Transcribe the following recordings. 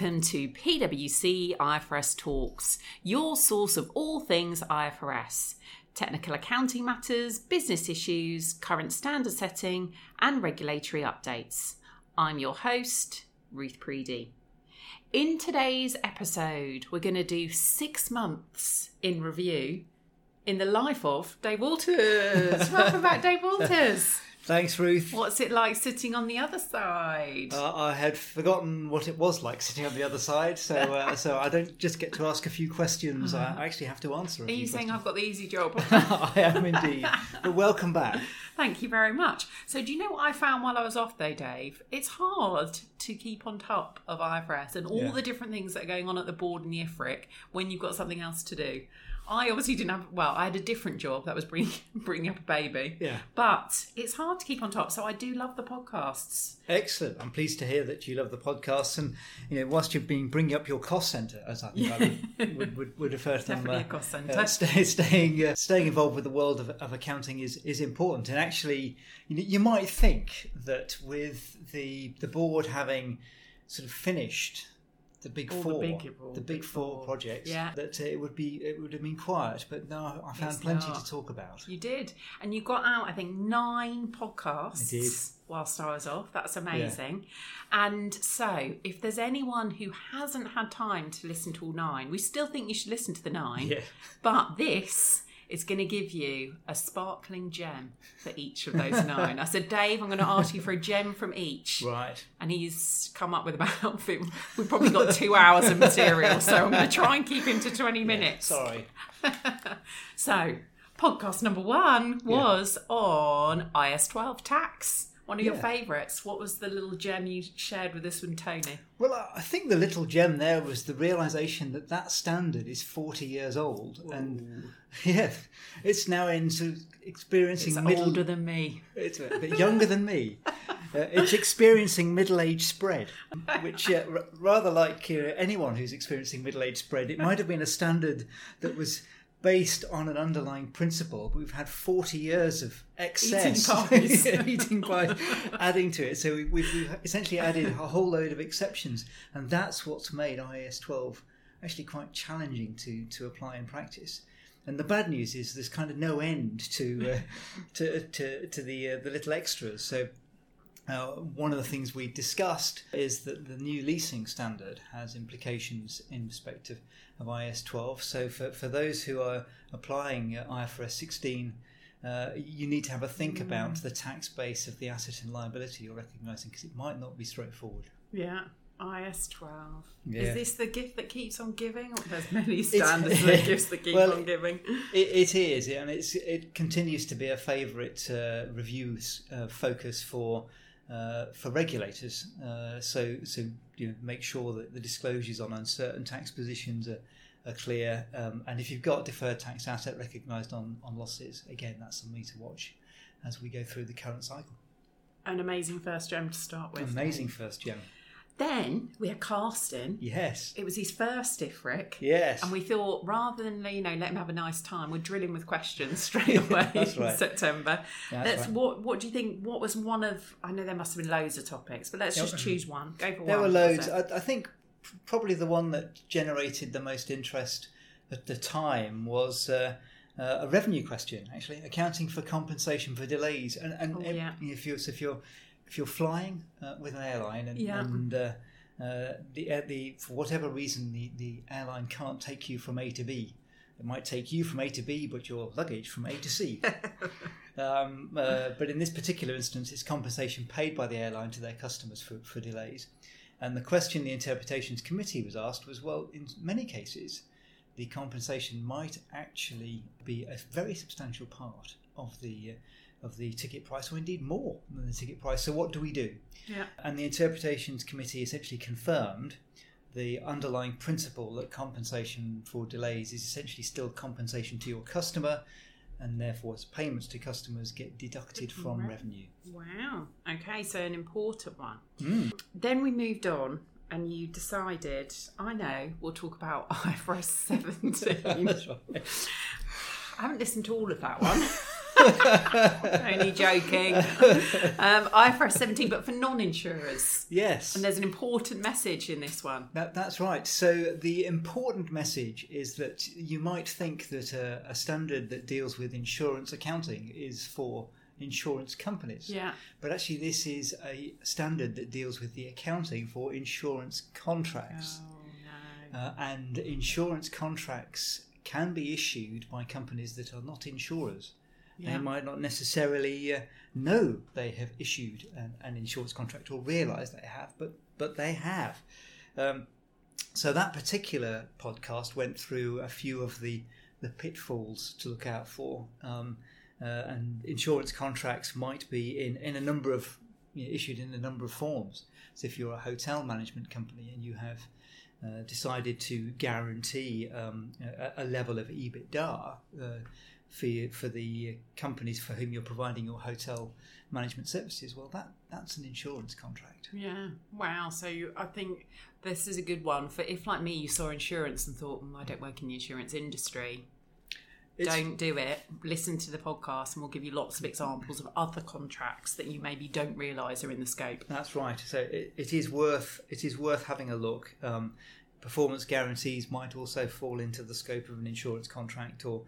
Welcome to PwC IFRS Talks, your source of all things IFRS technical accounting matters, business issues, current standard setting, and regulatory updates. I'm your host, Ruth Preedy. In today's episode, we're going to do six months in review in the life of Dave Walters. Welcome back, Dave Walters. Thanks, Ruth. What's it like sitting on the other side? Uh, I had forgotten what it was like sitting on the other side, so uh, so I don't just get to ask a few questions. I actually have to answer. Are you saying questions. I've got the easy job? I am indeed. But welcome back. Thank you very much. So, do you know what I found while I was off, though, Dave? It's hard to keep on top of IFRS and all Yeah. the different things that are going on at the board and the IFRIC when you've got something else to do. I obviously didn't have, well, I had a different job that was bringing, bringing up a baby. Yeah. But it's hard to keep on top. So, I do love the podcasts. Excellent. I'm pleased to hear that you love the podcasts, and you know, whilst you've been bringing up your cost centre, as I think I would, would, would, would refer to them, Definitely uh, a cost centre. uh, stay, staying uh, staying involved with the world of, of accounting is is important. And actually, you know, you might think that with the the board having sort of finished the big All the four, big- all the the big big four four. projects, Yeah. that uh, it would be it would have been quiet. But no, I found It's plenty not. to talk about. You did. And you got out, I think, nine podcasts I did. whilst I was off. That's amazing. And so, if there's anyone who hasn't had time to listen to all nine, we still think you should listen to the nine. Yeah. But this is going to give you a sparkling gem for each of those nine. I said, Dave, I'm going to ask you for a gem from each. Right. And he's come up with about, we've probably got two hours of material. So I'm going to try and keep him to 20 minutes. Sorry. So, podcast number one was on IAS 12 tax, one of your Yeah. favourites. What was the little gem you shared with us one, Tony? Well, I- think the little gem there was the realization that that standard is 40 years old, and yeah, it's now into experiencing It's middle. older than me. It's a bit younger than me. Uh, it's experiencing middle-age spread, which uh, r- rather like uh, anyone who's experiencing middle-age spread, it might have been a standard that was based on an underlying principle, but we've had 40 years of excess Eating pies. eating pies, adding to it. So we, we've, we've essentially added a whole load of exceptions, and that's what's made IAS 12 actually quite challenging to, to apply in practice. And the bad news is there's kind of no end to uh, to, to to the uh, the little extras. So uh, one of the things we discussed is that the new leasing standard has implications in respect of, of IAS 12. So for, for those who are applying IFRS 16, uh, you need to have a think about the tax base of the asset and liability you're recognising because it might not be straightforward. Yeah. IAS 12. Yeah. Is this the gift that keeps on giving? Or there's many standards that gifts that keep Well, on giving. It, it is, and it's it continues to be a favourite uh, reviews uh, focus for uh, for regulators. Uh, so so you know, make sure that the disclosures on uncertain tax positions are, are clear, um, and if you've got deferred tax asset recognised on on losses, again that's something to watch as we go through the current cycle. An amazing first gem to start with. Amazing first gem. Then we had Carsten. Yes. It was his first IFRIC. Yes. And we thought rather than you know let him have a nice time, we're drilling with questions straight away That's in right. September. Yeah, let's that's right. what what do you think? What was one of? I know there must have been loads of topics, but let's just choose one. Go for There one. There were loads. I, I think probably the one that generated the most interest at the time was uh, uh, a revenue question. Actually, accounting for compensation for delays, and, and Oh, if- yeah. if you're so if you're if you're flying uh, with an airline and, Yeah. and uh, uh, the the for whatever reason the, the airline can't take you from A to B. It might take you from A to B, but your luggage from A to C. Um, uh, but in this particular instance, it's compensation paid by the airline to their customers for, for delays. And the question the interpretations committee was asked was well, in many cases, the compensation might actually be a very substantial part of the uh, of the ticket price, or indeed more than the ticket price. So what do we do? Yeah. And the interpretations committee essentially confirmed the underlying principle that compensation for delays is essentially still compensation to your customer, and therefore its payments to customers get deducted from Right. revenue. Wow. Okay, so an important one. Mm. Then we moved on, and you decided. I know we'll talk about IFRS 17. That's right. I haven't listened to all of that one. Only joking. Um, IFRS 17, but for non-insurers. yes. And there's an important message in this one. That, that's right. So the important message is that you might think that a, a standard that deals with insurance accounting is for insurance companies. Yeah. But actually, this is a standard that deals with the accounting for insurance contracts. Oh no. Uh, and insurance contracts can be issued by companies that are not insurers. Yeah. They might not necessarily uh, know they have issued an, an insurance contract or realise they have, but but they have. Um, so that particular podcast went through a few of the the pitfalls to look out for, um, uh, and insurance contracts might be in in a number of you know, issued in a number of forms. So if you're a hotel management company and you have uh, decided to guarantee um, a, a level of EBITDA uh, for you, for the companies for whom you're providing your hotel management services, well, that that's an insurance contract. Yeah. Wow. So you, I think this is a good one for if, like me, you saw insurance and thought, mm, I don't work in the insurance industry. It's- don't do it. Listen to the podcast, and we'll give you lots of examples of other contracts that you maybe don't realise are in the scope. That's right. So it, it is worth it is worth having a look. Um, performance guarantees might also fall into the scope of an insurance contract, or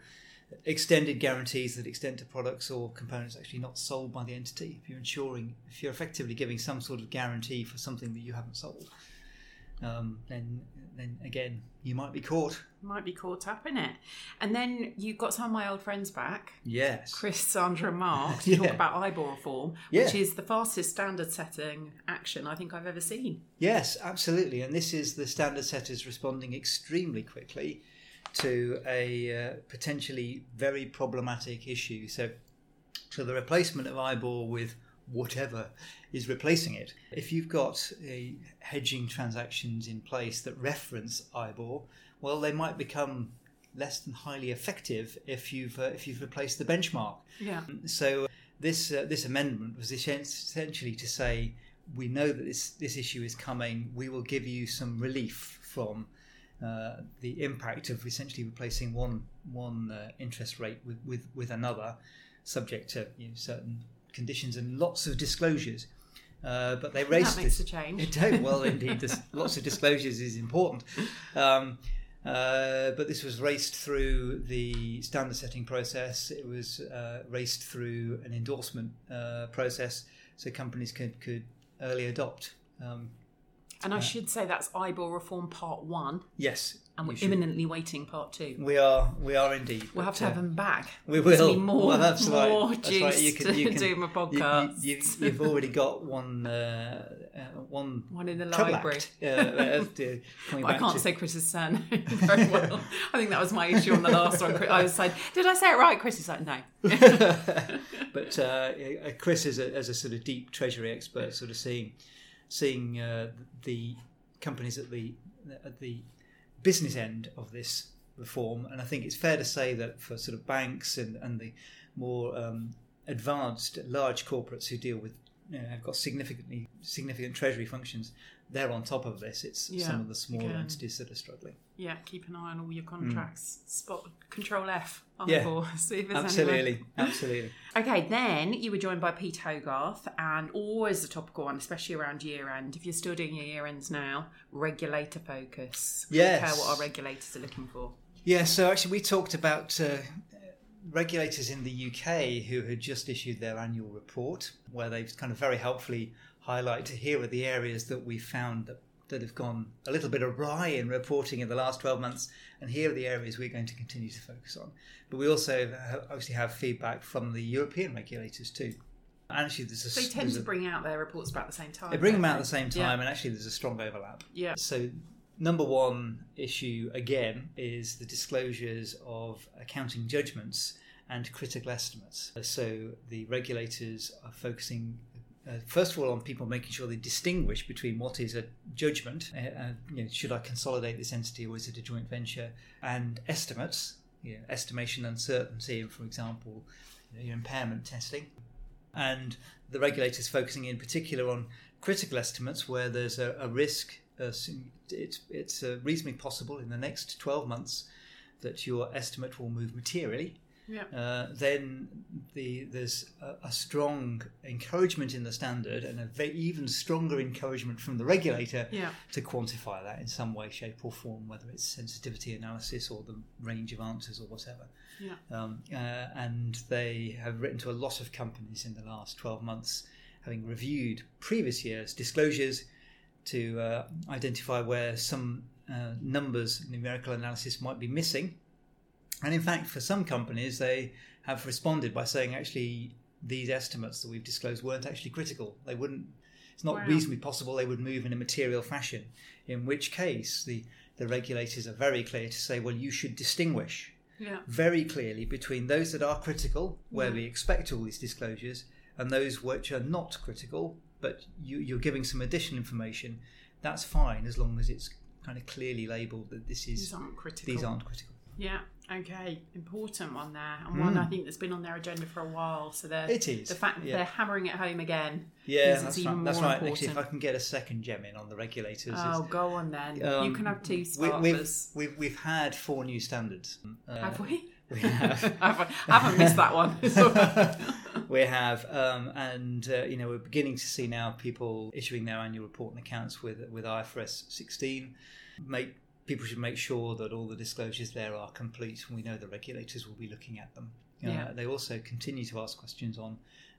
extended guarantees that extend to products or components actually not sold by the entity. If you're insuring, if you're effectively giving some sort of guarantee for something that you haven't sold, um, then then again you might be caught. Might be caught up in it. And then you've got some of my old friends back. Yes. Chris, Sandra, and Mark to Yeah. talk about IBOR reform, Yeah. which is the fastest standard setting action I think I've ever seen. Yes, absolutely. And this is the standard setters responding extremely quickly to a uh, potentially very problematic issue. So, so the replacement of IBOR with whatever is replacing it. If you've got a hedging transactions in place that reference IBOR, well, they might become less than highly effective if you've uh, if you've replaced the benchmark. Yeah. So this uh, this amendment was essentially to say we know that this this issue is coming. We will give you some relief from uh, the impact of essentially replacing one one uh, interest rate with, with, with another, subject to you know, certain conditions and lots of disclosures. Uh, but they raised that makes this. a change. It don't. Well, indeed, there's lots of disclosures is important. Um, uh, but this was raced through the standard setting process. It was uh, raced through an endorsement uh, process, so companies could could early adopt. Um, And I should say that's IBOR reform part one, yes, and you we're imminently waiting part two. We are. We are indeed. We'll have to have uh, them back. We will. more, well, that's right. more That's juice right. You can, you to can, do my you- podcast. You, you, you've already got one. Uh, uh, one. One in the library. uh, uh, to- coming I can't to- say Chris's surname very well. I think that was my issue on the last one. I was like, did I say it right? Chris is like, no. but uh, uh, Chris, as a, as a sort of deep treasury expert, sort of seeing seeing uh, the companies at the at the business end of this reform, and I think it's fair to say that for sort of banks and and the more um, advanced large corporates who deal with you know, have got significantly significant treasury functions, they're on top of this. It's Yeah, some of the smaller again. entities that are struggling. Yeah, keep an eye on all your contracts. Spot Control F. on Yeah. IBOR, See if. Absolutely, absolutely. Okay, then you were joined by Pete Hogarth, and always a topical one, especially around year end. If you're still doing your year ends now, regulator focus. Yes. care what our regulators are looking for. Yeah, so actually, we talked about uh, regulators in the UK who had just issued their annual report, where they've kind of very helpfully highlighted here are the areas that we found that, that have gone a little bit awry in reporting in the last 12 months, and here are the areas we're going to continue to focus on. But we also obviously have feedback from the European regulators too. And actually, there's a, They tend to a- bring out their reports about the same time. they bring them out at the same Yeah. time, and actually, there's a strong overlap. Yeah. So, number one issue again is the disclosures of accounting judgments and critical estimates. So, the regulators are focusing. Uh, first of all, on people making sure they distinguish between what is a judgment, uh, uh, you know, should I consolidate this entity or is it a joint venture, and estimates, you know, estimation uncertainty, and for example, you know, your impairment testing and the regulators focusing in particular on critical estimates where there's a, a risk. Uh, it's it's uh, reasonably possible in the next 12 months that your estimate will move materially, Yeah. uh, then the, there's a, a strong encouragement in the standard and a ve- even stronger encouragement from the regulator Yeah. to quantify that in some way, shape, or form, whether it's sensitivity analysis or the range of answers or whatever. Yeah. Um, uh, and they have written to a lot of companies in the last 12 months, having reviewed previous years' disclosures to uh, identify where some uh, numbers, numerical analysis might be missing. And in fact, for some companies, they have responded by saying actually these estimates that we've disclosed weren't actually critical. They wouldn't. It's not Wow. reasonably possible they would move in a material fashion. In which case, the the regulators are very clear to say, well, you should distinguish Yeah. very clearly between those that are critical, where Yeah. we expect all these disclosures, and those which are not critical, but you, you're giving some additional information. That's fine as long as it's kind of clearly labelled that this is These aren't critical. these aren't critical. Yeah. Okay. Important one there, and one Mm. I think that's been on their agenda for a while. So they're It is the fact that yeah. they're hammering it home again. Yeah, that's right. That's more right. Actually, if. I can get a second gem in on the regulators, Oh, go on then. you Um, can have two we, sparklers. we've, we've we've had four new standards. Uh, Have we? We have. Haven't I haven't missed that one. we have, um, and uh, you know, we're beginning to see now people issuing their annual report and accounts with with IFRS 16. Make people should make sure that all the disclosures there are complete, and we know the regulators will be looking at them. Uh, Yeah. They also continue to ask questions on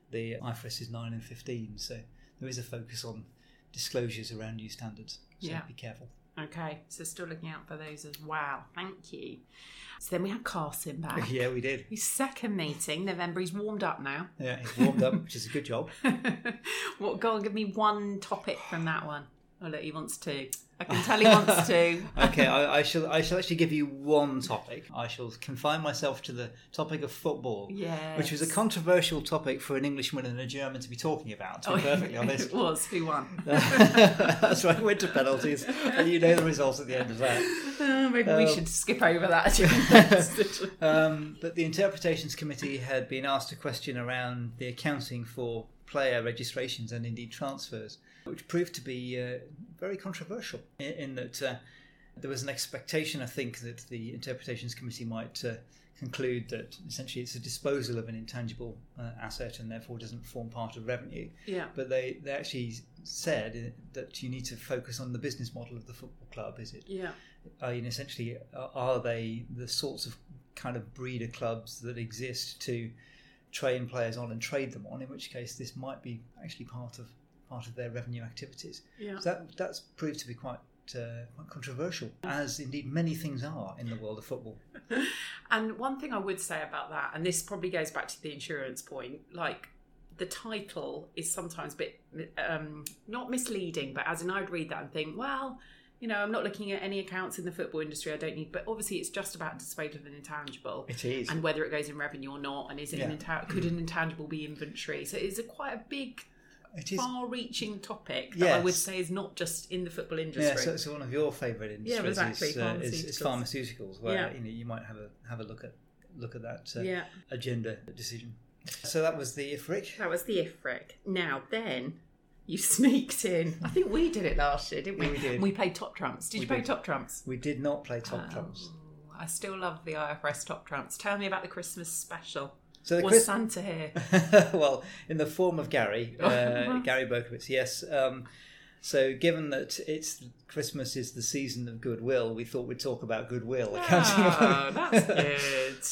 the IFRS 9 and 15, so there is a focus on disclosures around new standards. So Yeah. be careful. okay, so still looking out for those as well. Thank you. So then we had Carsten back. yeah, we did. His second meeting, November. He's warmed up now. Yeah, he's warmed up, which is a good job. what? Go on, give me one topic from that one. Oh look, he wants to. I can tell he wants to. okay, I, I shall. I shall actually give you one topic. I shall confine myself to the topic of football, Yes. which was a controversial topic for an Englishman and a German to be talking about. To be perfectly honest, it was. Who won? that's right. Went to penalties, and you know the result at the end of that. Uh, maybe we Um, should skip over that. Um, but the interpretations committee had been asked a question around the accounting for player registrations and indeed transfers, which proved to be uh, very controversial in, in that uh, there was an expectation, I think, that the interpretations committee might uh, conclude that essentially it's a disposal of an intangible uh, asset and therefore doesn't form part of revenue. yeah. But they, they actually said that you need to focus on the business model of the football club. Is it Yeah. I mean, essentially, are- are they the sorts of kind of breeder clubs that exist to train players on and trade them on? In which case, this might be actually part of part of their revenue activities. Yeah. So that that's proved to be quite uh, quite controversial, as indeed many things are in the world of football. And one thing I would say about that, and this probably goes back to the insurance point, like the title is sometimes a bit um, not misleading, but as in I'd read that and think, well, you know, I'm not looking at any accounts in the football industry. I don't need, but obviously it's just about disposal of an intangible. It is. And whether it goes in revenue or not, and is it an Yeah. inta- could an intangible be inventory? So it's a quite a big, It is. A far-reaching topic that I would say is not just in the football Yeah, industry. so, so one of your favourite industries exactly, is, uh, is, is pharmaceuticals. where Yeah. you know you might have a have a look at look at that uh, yeah. agenda decision. So that was the IFRIC. That was the IFRIC. Now then, you sneaked in. I think we did it last year, didn't we? We did. We played Top Trumps. Did We you play did. Top Trumps? We did not play top trumps. Oh, I still love the IFRS Top Trumps. Tell me about the Christmas special. So the Was Chris- Santa here? well, in the form of Gary, uh, Gary Berkowitz, yes. Um, so, given that it's Christmas is the season of goodwill, we thought we'd talk about goodwill accounting. Oh, that's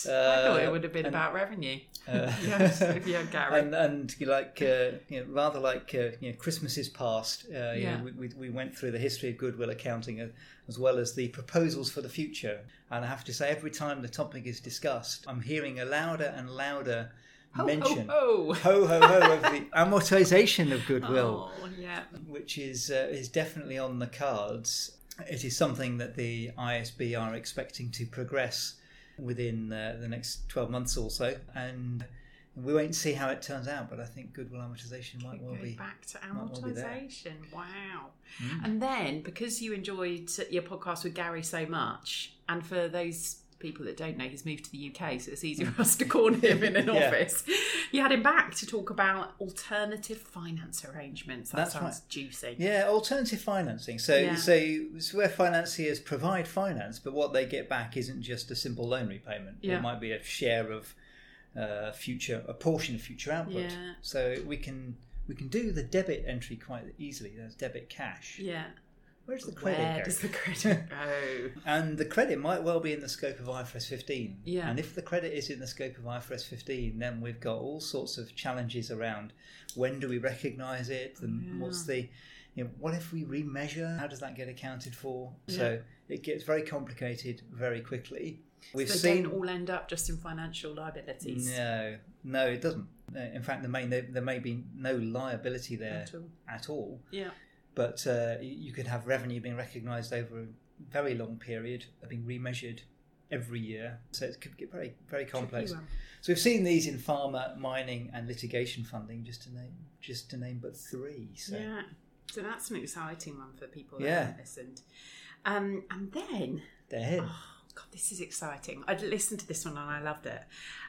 good. I thought it would have been and- about revenue. Uh, Yes, if you had Gary. and and like uh, you know, rather like uh, you know Christmas is past. Uh, you Yeah. know, we, we, we went through the history of goodwill accounting uh, as well as the proposals for the future. And I have to say, every time the topic is discussed, I'm hearing a louder and louder Ho, mention. ho, ho. ho ho ho of the amortization of goodwill, Oh, yeah. which is uh, is definitely on the cards. It is something that the IASB are expecting to progress within uh, the next twelve months or so, and we won't see how it turns out. But I think goodwill amortization might well be. back to might well amortization. Wow. Mm. And then, because you enjoyed your podcast with Gary so much, and for those people that don't know, he's moved to the UK, so it's easier for us to corner him in an Yeah. office. You had him back to talk about alternative finance arrangements. That That's sounds right. juicy. Yeah, alternative financing. So, Yeah. so it's where financiers provide finance, but what they get back isn't just a simple loan repayment. Yeah. It might be a share of uh, future a portion of future output. So we can we can do the debit entry quite easily. There's debit cash. Yeah. Where's the credit Where go? does the credit go? And the credit might well be in the scope of IFRS 15. Yeah. And if the credit is in the scope of IFRS 15, then we've got all sorts of challenges around when do we recognise it? And what's the, you know, what if we remeasure? How does that get accounted for? So it gets very complicated very quickly. We've so seen. don't all end up just in financial liabilities. No, no, it doesn't. In fact, there may there, there may be no liability there At all. at all. Yeah. But uh, you could have revenue being recognised over a very long period, being remeasured every year. So it could get very very complex. So we've seen these in pharma, mining, and litigation funding, just to name just to name but three. So Yeah. So that's an exciting one for people that Yeah. haven't listened. Um, and then, they're oh God, this is exciting. I listened to this one and I loved it.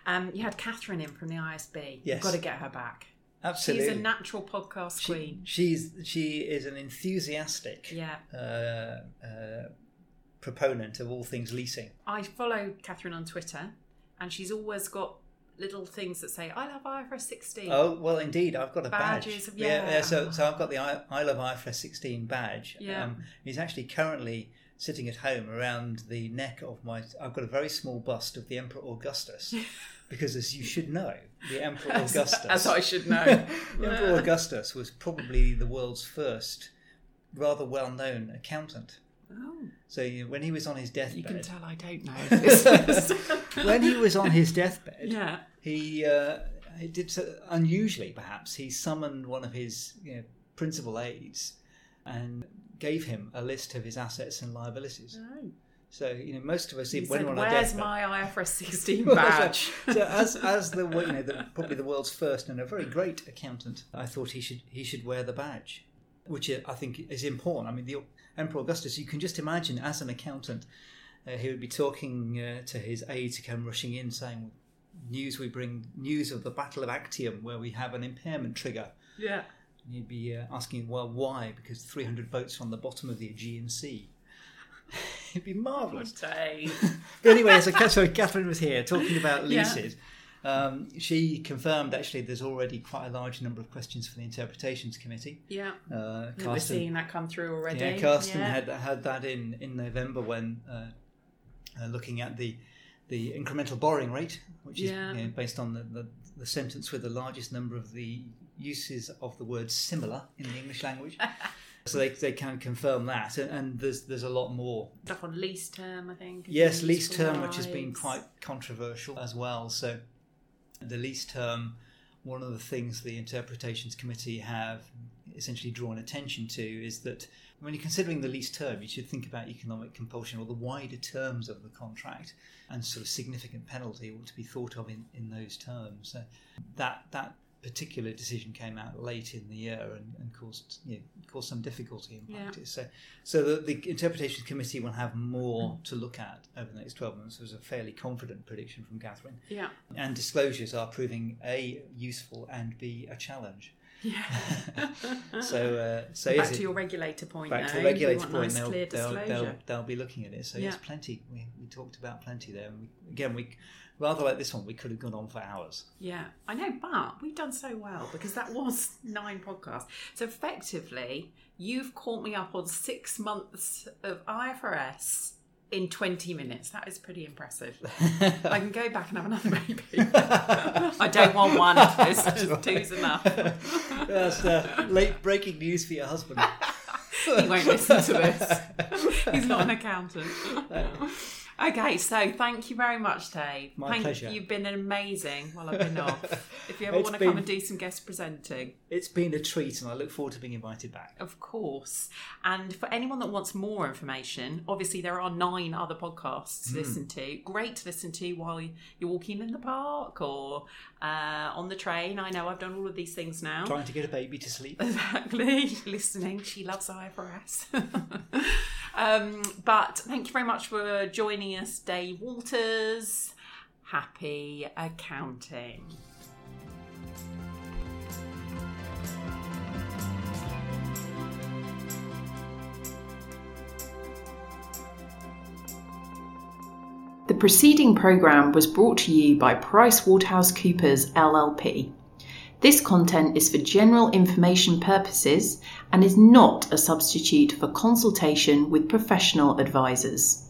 Um, you had Catherine in from the IASB. Yes. You've got to get her back. Absolutely. She's a natural podcast She- queen. she's she is an enthusiastic Yeah. uh, uh, proponent of all things leasing. I follow Catherine on Twitter and she's always got little things that say, I love IFRS 16. Oh well, indeed, I've got a Badges badge. of- yeah. so so I've got the I, I love IFRS 16 badge. Yeah. Um, he's actually currently sitting at home around the neck of my. I've got a very small bust of the Emperor Augustus, because as you should know, the Emperor As- Augustus. as I should know. the Emperor Augustus was probably the world's first rather well-known accountant. Oh, So you know, when he was on his deathbed, you can tell I don't know. this. when he was on his deathbed, yeah. he uh, he did so unusually perhaps he summoned one of his you know, principal aides and gave him a list of his assets and liabilities Oh. so you know most of us He when said, we're on our Where's my IFRS 16 Well, that's right. badge? so as as the you know the, probably the world's first and a very great accountant I thought he should he should wear the badge which I think is important I mean the Emperor Augustus you can just imagine as an accountant uh, he would be talking uh, to his aide to come rushing in saying news we bring news of the battle of Actium where we have an impairment trigger yeah. And he'd be uh, asking well why because 300 boats on the bottom of the Aegean Sea it'd be marvellous but anyway, so, so Catherine was here talking about Yeah. leases. Um, she confirmed actually there's already quite a large number of questions for the interpretations committee. Yeah. Uh, We're seeing that come through already. yeah, Carsten Yeah. had had that in in November when uh, uh, looking at the the incremental borrowing rate, which is Yeah. you know, based on the, the the sentence with the largest number of the uses of the word similar in the English language. so they, they can confirm that, and, and there's there's a lot more Stuff on lease term, I think. Yes, lease term, which has been quite controversial as well. So, the lease term, one of the things the interpretations committee have essentially drawn attention to is that when you're considering the lease term, you should think about economic compulsion or the wider terms of the contract, and sort of significant penalty ought to be thought of in, in those terms. So that that particular decision came out late in the year and, and caused you know, caused some difficulty in Yeah. practice. So so the, the interpretation committee will have more mm. to look at over the next 12 months. It was a fairly confident prediction from Catherine. Yeah. And disclosures are proving A, useful, and B, a challenge. Yeah. So, uh, so back to it, your regulator point. back now. to the regulator point, nice, they'll, they'll, they'll, they'll be looking at it. So, yes, Yeah. plenty. We, we talked about plenty there. And we, again, we rather like this one, we could have gone on for hours. Yeah, I know, but we've done so well because that was nine podcasts. So effectively, you've caught me up on six months of IFRS in 20 minutes. That is pretty impressive. I can go back and have another baby. I don't want one. It's just two's enough. That's uh, late breaking news for your husband. He won't listen to this. He's not an accountant. Okay, so thank you very much, Dave. My thank pleasure. You've been amazing while I've been off. If you ever It's want to been- come and do some guest presenting, It's been a treat, and I look forward to being invited back. Of course. And for anyone that wants more information, obviously there are nine other podcasts to listen to. Great to listen to while you're walking in the park or uh, on the train. I know I've done all of these things now. Trying to get a baby to sleep. Exactly. Listening. She loves IFRS. um, but thank you very much for joining us, Dave Walters. Happy accounting. The preceding programme was brought to you by PricewaterhouseCoopers LLP. This content is for general information purposes and is not a substitute for consultation with professional advisors.